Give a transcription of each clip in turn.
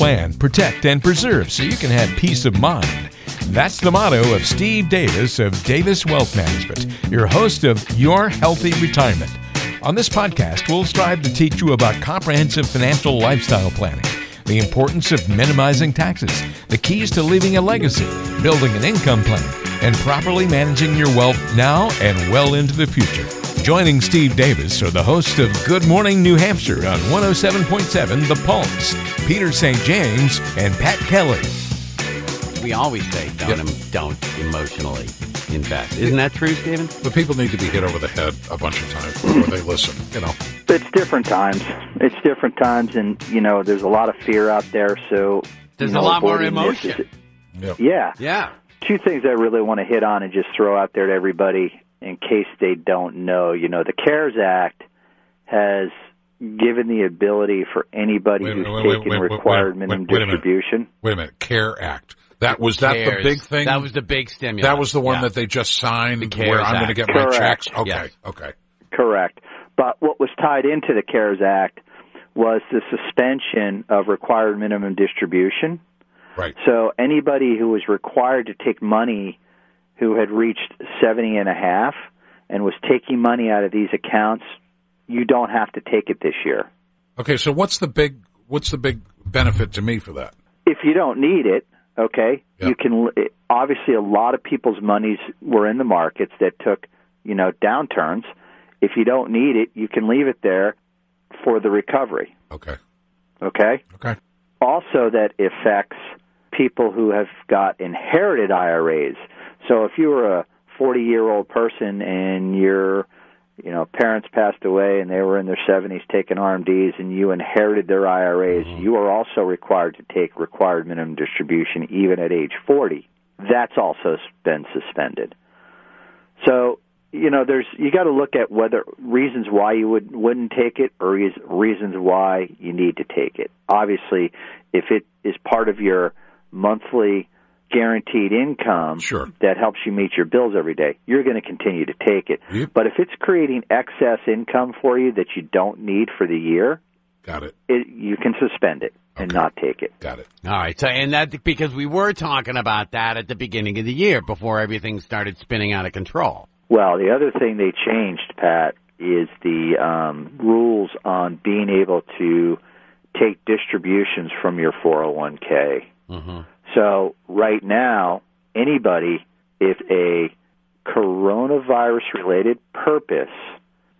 plan, protect, and preserve so you can have peace of mind. That's the motto of Steve Davis of Davis Wealth Management, your host of Your Healthy Retirement. On this podcast, we'll strive to teach you about comprehensive financial lifestyle planning, the importance of minimizing taxes, the keys to leaving a legacy, building an income plan, and properly managing your wealth now and well into the future. Joining Steve Davis are the hosts of Good Morning New Hampshire on 107.7 The Pulse, Peter St. James, and Pat Kelly. We always say don't, em- don't emotionally invest. Isn't that true, Stephen? But people need to be hit over the head a bunch of times before they listen. You know, It's different times. It's different times, and you know, there's a lot of fear out there. So There's you know, a lot more emotion. is- yeah. Yeah. Two things I really want to hit on and just throw out there to everybody in case they don't know. You know, the CARES Act has given the ability for anybody Wait who's minute, wait, wait, taken wait, wait, required wait, minimum wait a minute. distribution. wait a minute. CARE Act. That was that the big thing. That was the big stimulus. That was the one Yeah. that they just signed The CARES where I'm going to Act. get my Correct. checks. Okay, Yes. okay. Correct. But what was tied into the CARES Act was the suspension of required minimum distribution. Right. So anybody who was required to take money who had reached 70 and a half and was taking money out of these accounts, you don't have to take it this year. Okay, so what's the big what's the big benefit to me for that? If you don't need it, okay, Yeah. you can eh, obviously a lot of people's monies were in the markets that took, you know, downturns. If you don't need it, you can leave it there for the recovery, Okay. okay? Okay. also that affects people who have got inherited IRAs. So if you were a 40 year old person and your you know parents passed away and they were in their 70s taking RMDs and you inherited their IRAs, mm-hmm. you are also required to take required minimum distribution even at age 40. That's also been suspended. So you know, there's you got to look at whether reasons why you would wouldn't take it or reas- reasons why you need to take it. Obviously, if it is part of your monthly guaranteed income Sure. that helps you meet your bills every day, you're going to continue to take it. Yep. But if it's creating excess income for you that you don't need for the year, Got it. it, you can suspend it and not take it. Got it. All right. So, and that because we were talking about that at the beginning of the year before everything started spinning out of control. Well, the other thing they changed, Pat, is the um, rules on being able to take distributions from your 401k. Mm-hmm. So right now, anybody, if a coronavirus related purpose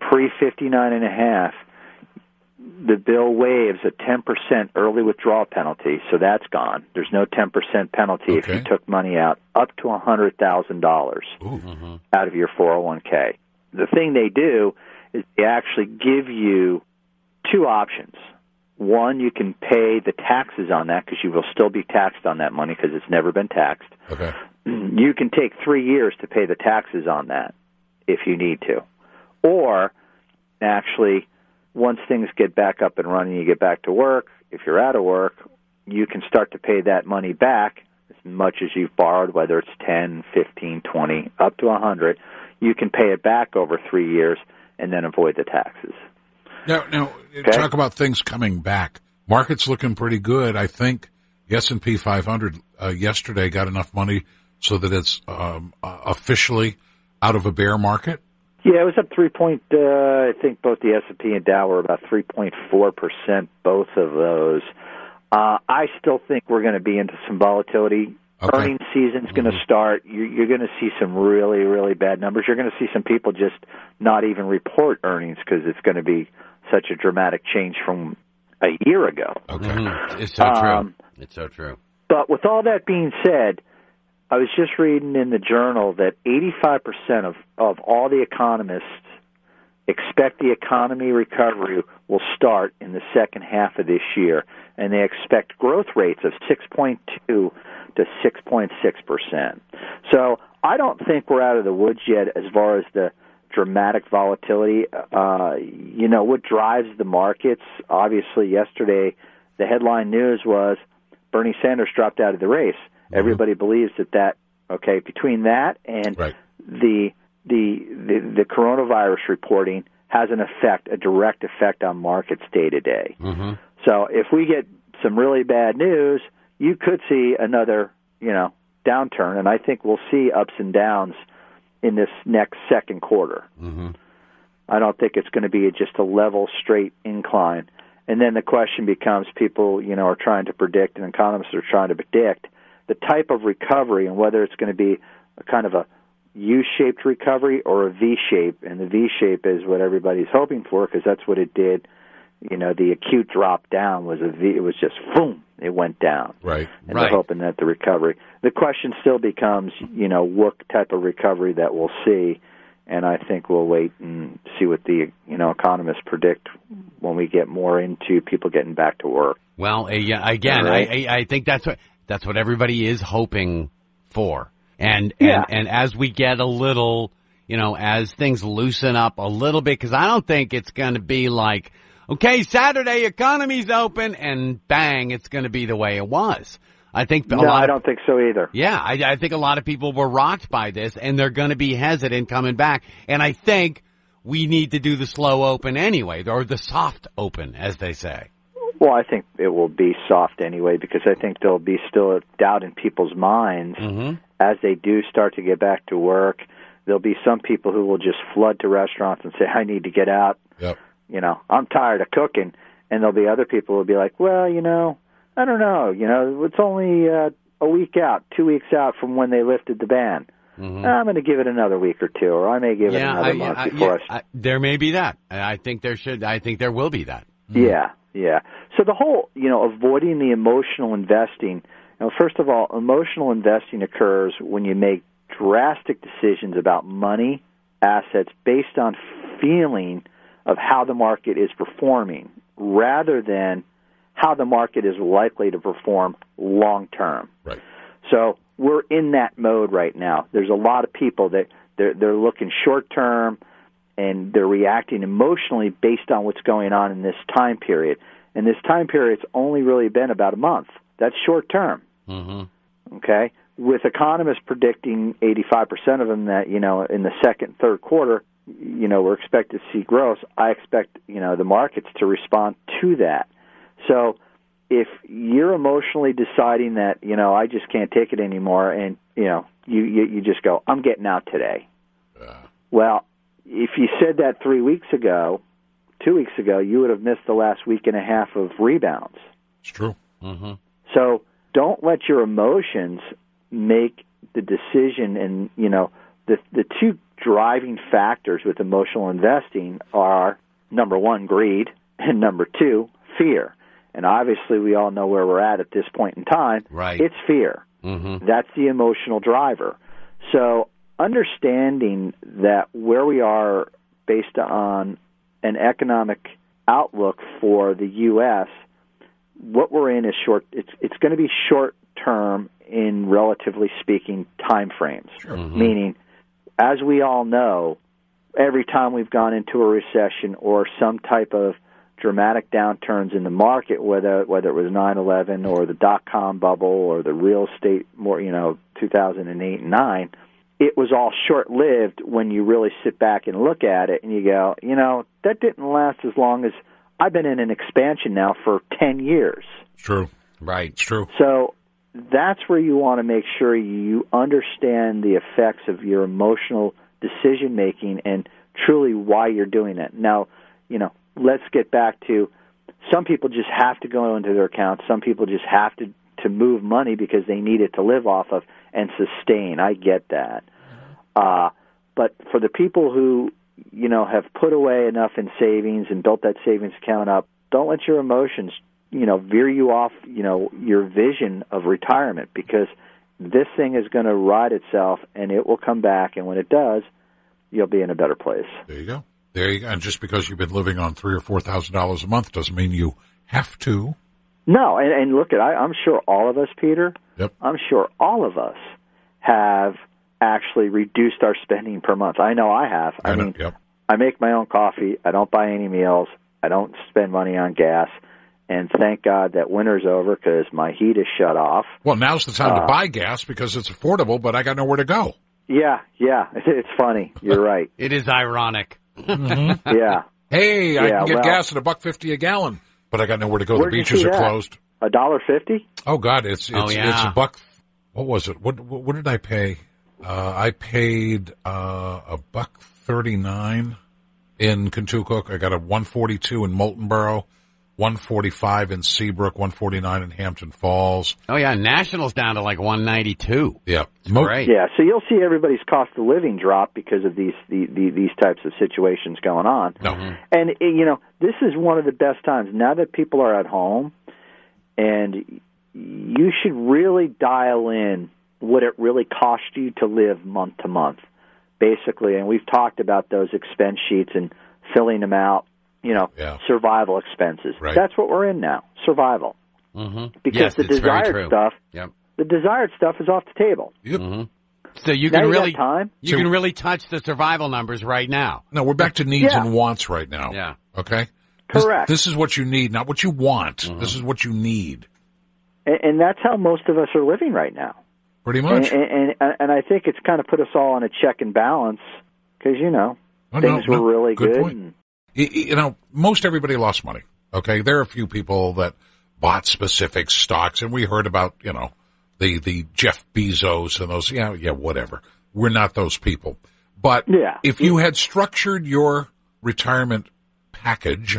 pre 59 and a half, the bill waives a 10% early withdrawal penalty, so that's gone. There's no 10% penalty if you took money out up to $100,000 Ooh. Mm-hmm. out of your 401k. The thing they do is they actually give you two options. One, you can pay the taxes on that because you will still be taxed on that money because it's never been taxed. Okay. You can take three years to pay the taxes on that if you need to. Or, actually, once things get back up and running, you get back to work. If you're out of work, you can start to pay that money back as much as you've borrowed, whether it's 10, 15, 20, up to 100. You can pay it back over three years and then avoid the taxes. Now, now talk about things coming back. Market's looking pretty good. I think the S&P 500 uh, yesterday got enough money so that it's um, uh, officially out of a bear market. Yeah, it was up three point. Uh, I think both the S and P and Dow were about three point four percent. Both of those. Uh, I still think we're going to be into some volatility. Okay. Earnings season's going to start. You're, you're going to see some really, really bad numbers. You're going to see some people just not even report earnings because it's going to be such a dramatic change from a year ago. Okay. Mhm. It's so Um, true. It's so true. But with all that being said, I was just reading in the journal that 85% of, of all the economists expect the economy recovery will start in the second half of this year, and they expect growth rates of 6.2 to 6.6%. So I don't think we're out of the woods yet as far as the dramatic volatility. Uh, you know, what drives the markets, obviously, yesterday, the headline news was Bernie Sanders dropped out of the race. Everybody believes that that okay between that and Right. the, the the the coronavirus reporting has an effect, a direct effect on markets day to day. Mm-hmm. So if we get some really bad news, you could see another, you know, downturn, and I think we'll see ups and downs in this next second quarter. Mm-hmm. I don't think it's going to be just a level, straight incline. And then the question becomes: people, you know, are trying to predict, and economists are trying to predict the type of recovery and whether it's going to be a kind of a U-shaped recovery or a V-shape. And the V-shape is what everybody's hoping for because that's what it did. You know, the acute drop down was a V. It was just boom, it went down. Right. And Right. they're hoping that the recovery. The question still becomes, you know, what type of recovery that we'll see. And I think we'll wait and see what the you know economists predict when we get more into people getting back to work. Well, uh, yeah, again, All right. I, I I think that's what that's what everybody is hoping for, and Yeah. and and as we get a little, you know, as things loosen up a little bit, because I don't think it's going to be like, okay, Saturday economy's open, and bang, it's going to be the way it was. I think a no, I don't think so either. yeah, I, I think a lot of people were rocked by this, and they're going to be hesitant coming back. And I think we need to do the slow open anyway, or the soft open, as they say. Well, I think it will be soft anyway because I think there'll be still a doubt in people's minds Mm-hmm. as they do start to get back to work. There'll be some people who will just flood to restaurants and say, "I need to get out." Yep. You know, I'm tired of cooking. And there'll be other people who'll be like, well, you know, I don't know, you know, it's only uh, a week out, two weeks out from when they lifted the ban. I'm going to give it another week or two, or I may give it Mm-hmm. another I, month I- before yeah, I. There may be that. I think there should. I think there will be that. Yeah, yeah. So the whole, you know, avoiding the emotional investing. You know, first of all, emotional investing occurs when you make drastic decisions about money, assets based on feeling of how the market is performing, rather than how the market is likely to perform long term. Right. So we're in that mode right now. There's a lot of people that they're they're looking short term and they're reacting emotionally based on what's going on in this time period. And this time period's only really been about a month. That's short term. Mm-hmm. Okay? With economists predicting 85% of them that, you know, in the second, third quarter, you know, we're expected to see growth. I expect, you know, the markets to respond to that. So if you're emotionally deciding that, you know, I just can't take it anymore and, you know, you, you, you just go, I'm getting out today. Well, if you said that three weeks ago, two weeks ago, you would have missed the last week and a half of rebounds. It's true. Mm-hmm. So don't let your emotions make the decision. And you know, the the two driving factors with emotional investing are number one, greed, and number two, fear. And obviously, we all know where we're at at this point in time. Right. It's fear. Mm-hmm. That's the emotional driver. So understanding that where we are based on an economic outlook for the U.S., what we're in is short. It's it's going to be short term in relatively speaking time frames. Meaning, as we all know, every time we've gone into a recession or some type of dramatic downturns in the market, whether whether it was 9/11 or the dot com bubble or the real estate, more you know, 2008 and 9, it was all short lived when you really sit back and look at it and you go, you know, that didn't last as long as I've been in an expansion now for 10 years. It's true. Right. It's true. So that's where you want to make sure you understand the effects of your emotional decision making and truly why you're doing it. Now, you know, let's get back to some people just have to go into their accounts. Some people just have to to move money because they need it to live off of and sustain. I get that. Uh, but for the people who you know have put away enough in savings and built that savings account up, don't let your emotions you know veer you off you know your vision of retirement because this thing is going to ride itself and it will come back and when it does you'll be in a better place There you go. There you go. And just because you've been living on three or four thousand dollars a month doesn't mean you have to. no and, and look at I, i'm sure all of us peter Yep. i'm sure all of us have actually reduced our spending per month i know i have i, know. mean yep. i make my own coffee i don't buy any meals i don't spend money on gas and thank God that winter's over because my heat is shut off. Well, now's the time uh, to buy gas because it's affordable, but I got nowhere to go. Yeah, yeah, it's funny. You're right. it is ironic. Mm-hmm. Yeah. Hey, I yeah, can get well, gas at a buck fifty a gallon, but I got nowhere to go. The beaches are that? closed. A dollar fifty? Oh God, it's oh, it's, oh, yeah. it's a buck. What was it? What what did I pay? Uh, I paid uh, a buck thirty nine in Contoocook. I got a one forty two in Moultonboro. 145 in Seabrook, 149 in Hampton Falls. Oh yeah, Nationals down to like 192. Yeah, Mo- right. Yeah, so you'll see everybody's cost of living drop because of these the, the, these types of situations going on. Mm-hmm. And eh, you know, this is one of the best times now that people are at home, and you should really dial in what it really cost you to live month to month, basically. And we've talked about those expense sheets and filling them out you know, Yeah. survival expenses. Right. That's what we're in now, survival. Mm-hmm. Because yes, the desired stuff, Yep. the desired stuff is off the table. Yep. So you Now can you really time. you So- can really touch the survival numbers right now. no, we're back to needs Yeah. and wants right now. Yeah. Okay. Correct. This, is what you need, not what you want. Mm-hmm. This is what you need. And, and that's how most of us are living right now. Pretty And, much. and, and, and I think it's kind of put us all on a check and balance because, you know, Oh, no, things no, were really good good. Point. and- Y- y- you know, most everybody lost money. Okay, there are a few people that bought specific stocks, and we heard about you know the the Jeff Bezos and those. Yeah, yeah, whatever. We're not those people. But Yeah. if you had structured your retirement package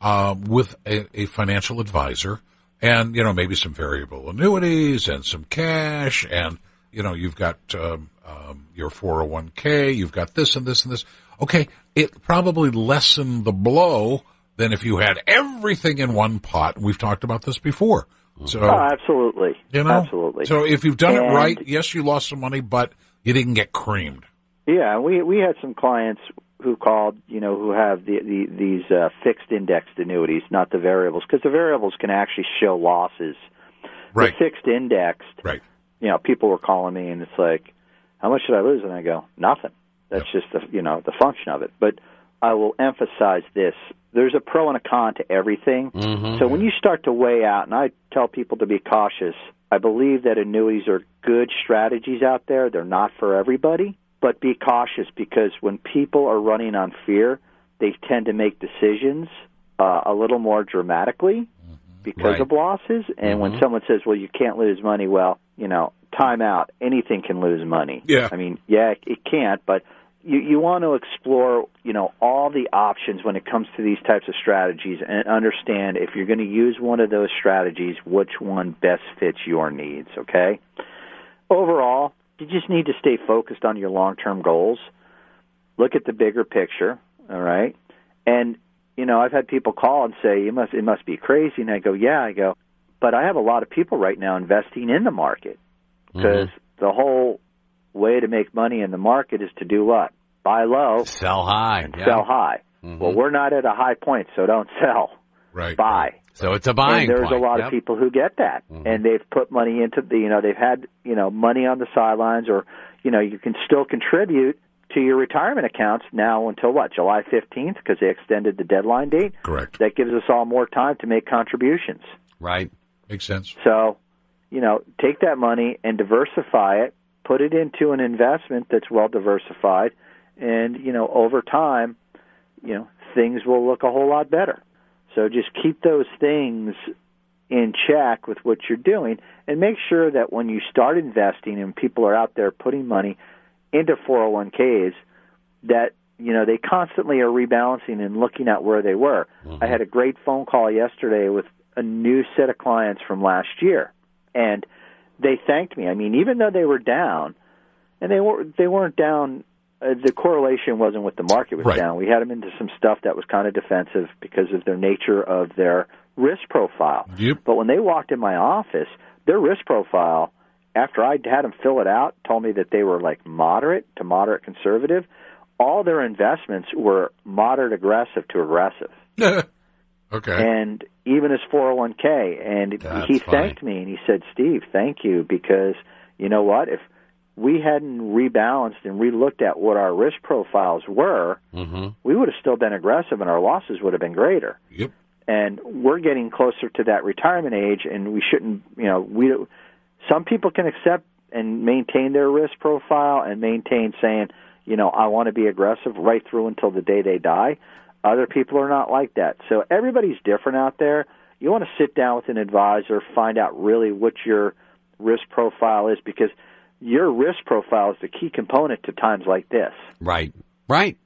uh, with a, a financial advisor, and you know maybe some variable annuities and some cash, and you know you've got um, um, your 401k, you've got this and this and this. Okay, it probably lessened the blow than if you had everything in one pot. We've talked about this before. So Oh, absolutely. you know, Absolutely. So if you've done it right, yes, you lost some money, but you didn't get creamed. Yeah, we we had some clients who called, you know, who have the, the these uh, fixed indexed annuities, not the variables, because the variables can actually show losses. Right. The fixed indexed, Right. you know, people were calling me and it's like, how much should I lose? And I go, nothing. That's just the you know the function of it. But I will emphasize this: there's a pro and a con to everything. Mm-hmm. So when you start to weigh out, and I tell people to be cautious, I believe that annuities are good strategies out there. They're not for everybody, but be cautious because when people are running on fear, they tend to make decisions uh, a little more dramatically mm-hmm. because Right. of losses. And when mm-hmm. someone says, "Well, you can't lose money," well, you know, time out. Anything can lose money. Yeah. I mean, yeah, it can't, but you you want to explore, you know, all the options when it comes to these types of strategies and understand if you're going to use one of those strategies, which one best fits your needs, okay? Overall, you just need to stay focused on your long-term goals. Look at the bigger picture, all right? And you know, I've had people call and say, "You must it must be crazy." And I go, "Yeah." I go, "But I have a lot of people right now investing in the market mm-hmm. because the whole way to make money in the market is to do what? Buy low, Sell high. yeah. sell high. Mm-hmm. Well, we're not at a high point, so don't sell. Right. Buy. So it's a buying and there's point. a lot Yep. of people who get that, mm-hmm. and they've put money into the, you know, they've had, you know, money on the sidelines, or, you know, you can still contribute to your retirement accounts now until what, July 15th, because they extended the deadline date. Correct. That gives us all more time to make contributions. Right. Makes sense. So, you know, take that money and diversify it, put it into an investment that's well diversified, and, you know, over time, you know, things will look a whole lot better. So just keep those things in check with what you're doing and make sure that when you start investing and people are out there putting money into 401ks that you know they constantly are rebalancing and looking at where they were. I mm-hmm. had a great phone call yesterday with a new set of clients from last year and they thanked me. I mean, even though they were down and they were they weren't down uh, the correlation wasn't with the market was Right. down. We had them into some stuff that was kind of defensive because of their nature of their risk profile. Yep. But when they walked in my office, their risk profile, after I had them fill it out, told me that they were like moderate to moderate conservative. All their investments were moderate aggressive to aggressive. okay. And even his 401k. And That's he thanked me and he said, Steve, thank you because you know what? If we hadn't rebalanced and relooked at what our risk profiles were, Mm-hmm. we would have still been aggressive and our losses would have been greater yep. and we're getting closer to that retirement age and we shouldn't you know we some people can accept and maintain their risk profile and maintain saying you know I want to be aggressive right through until the day they die other people are not like that so everybody's different out there you want to sit down with an advisor, find out really what your risk profile is because your risk profile is the key component to times like this. Right. Right.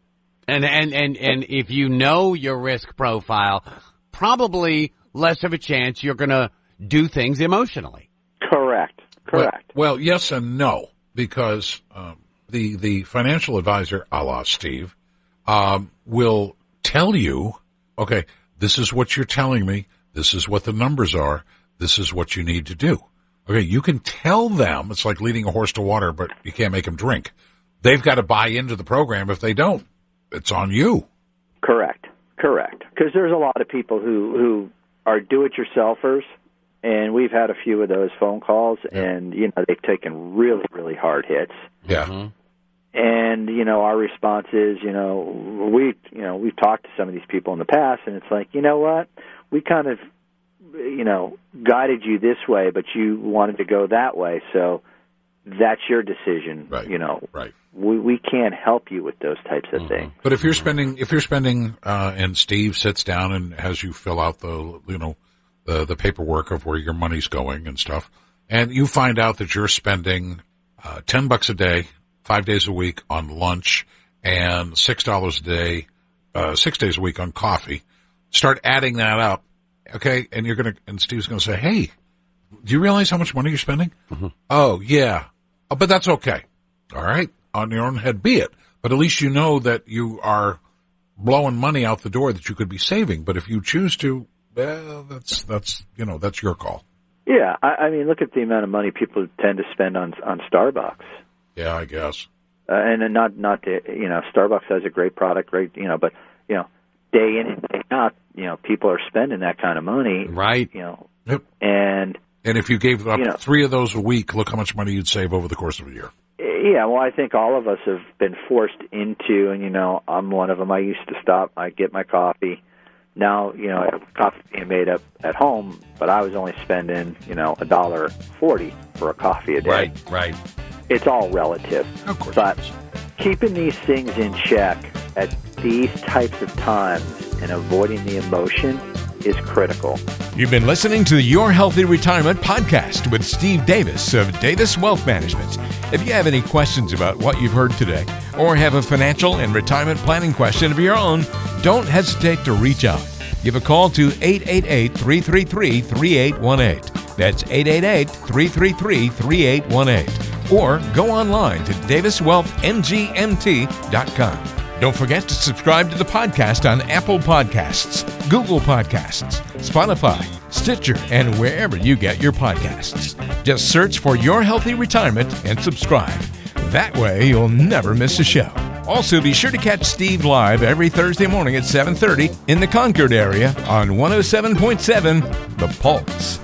And and and and if you know your risk profile, probably less of a chance you're going to do things emotionally. Correct. Correct. Well, well yes and no, because um, the the financial advisor, a la Steve, um, will tell you, okay, this is what you're telling me. This is what the numbers are. This is what you need to do. Okay, you can tell them it's like leading a horse to water, but you can't make them drink. They've got to buy into the program. If they don't, it's on you. Correct. Correct. Because there's a lot of people who who are do-it-yourselfers, and we've had a few of those phone calls, yeah. and you know they've taken really really hard hits. Yeah. Mm-hmm. And you know our response is, you know, we you know we've talked to some of these people in the past, and it's like, you know what, we kind of you know guided you this way, but you wanted to go that way, so that's your decision. Right. You know. Right. We we can't help you with those types of mm-hmm. things. But if you're spending if you're spending uh, and Steve sits down and has you fill out the you know the the paperwork of where your money's going and stuff, and you find out that you're spending uh, ten bucks a day, five days a week on lunch, and six dollars a day, uh, six days a week on coffee. Start adding that up, okay? And you're gonna and Steve's gonna say, "Hey, do you realize how much money you're spending? Mm-hmm. Oh yeah, oh, but that's okay. All right, on your own head be it. But at least you know that you are blowing money out the door that you could be saving. But if you choose to, well, that's that's you know that's your call. Yeah, I, I mean, look at the amount of money people tend to spend on on Starbucks. Yeah, I guess. Uh, and not not to, you know, Starbucks has a great product, great you know, but you know, day in and day out, you know, people are spending that kind of money, right? You know, yep. and and if you gave up you know, three of those a week, look how much money you'd save over the course of a year. Yeah, well, I think all of us have been forced into, and you know, I'm one of them. I used to stop, I get my coffee. Now, you know, I have coffee being made up at home, but I was only spending, you know, a dollar forty for a coffee a day. Right, right. It's all relative. Of course. But keeping these things in check at these types of times and avoiding the emotion is critical. You've been listening to the Your Healthy Retirement podcast with Steve Davis of Davis Wealth Management. If you have any questions about what you've heard today or have a financial and retirement planning question of your own, don't hesitate to reach out. Give a call to 888 333 3818. That's 888 333 3818. Or go online to daviswealthmgmt.com. Don't forget to subscribe to the podcast on Apple Podcasts, Google Podcasts, Spotify, Stitcher, and wherever you get your podcasts. Just search for Your Healthy Retirement and subscribe. That way you'll never miss a show. Also, be sure to catch Steve live every Thursday morning at 7:30 in the Concord area on 107.7 The Pulse.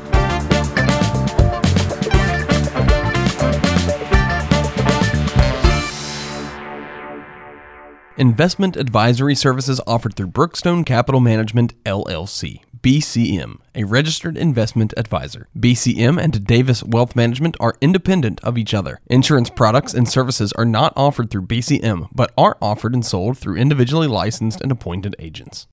Investment advisory services offered through Brookstone Capital Management, LLC. BCM, a registered investment advisor. BCM and Davis Wealth Management are independent of each other. Insurance products and services are not offered through BCM, but are offered and sold through individually licensed and appointed agents.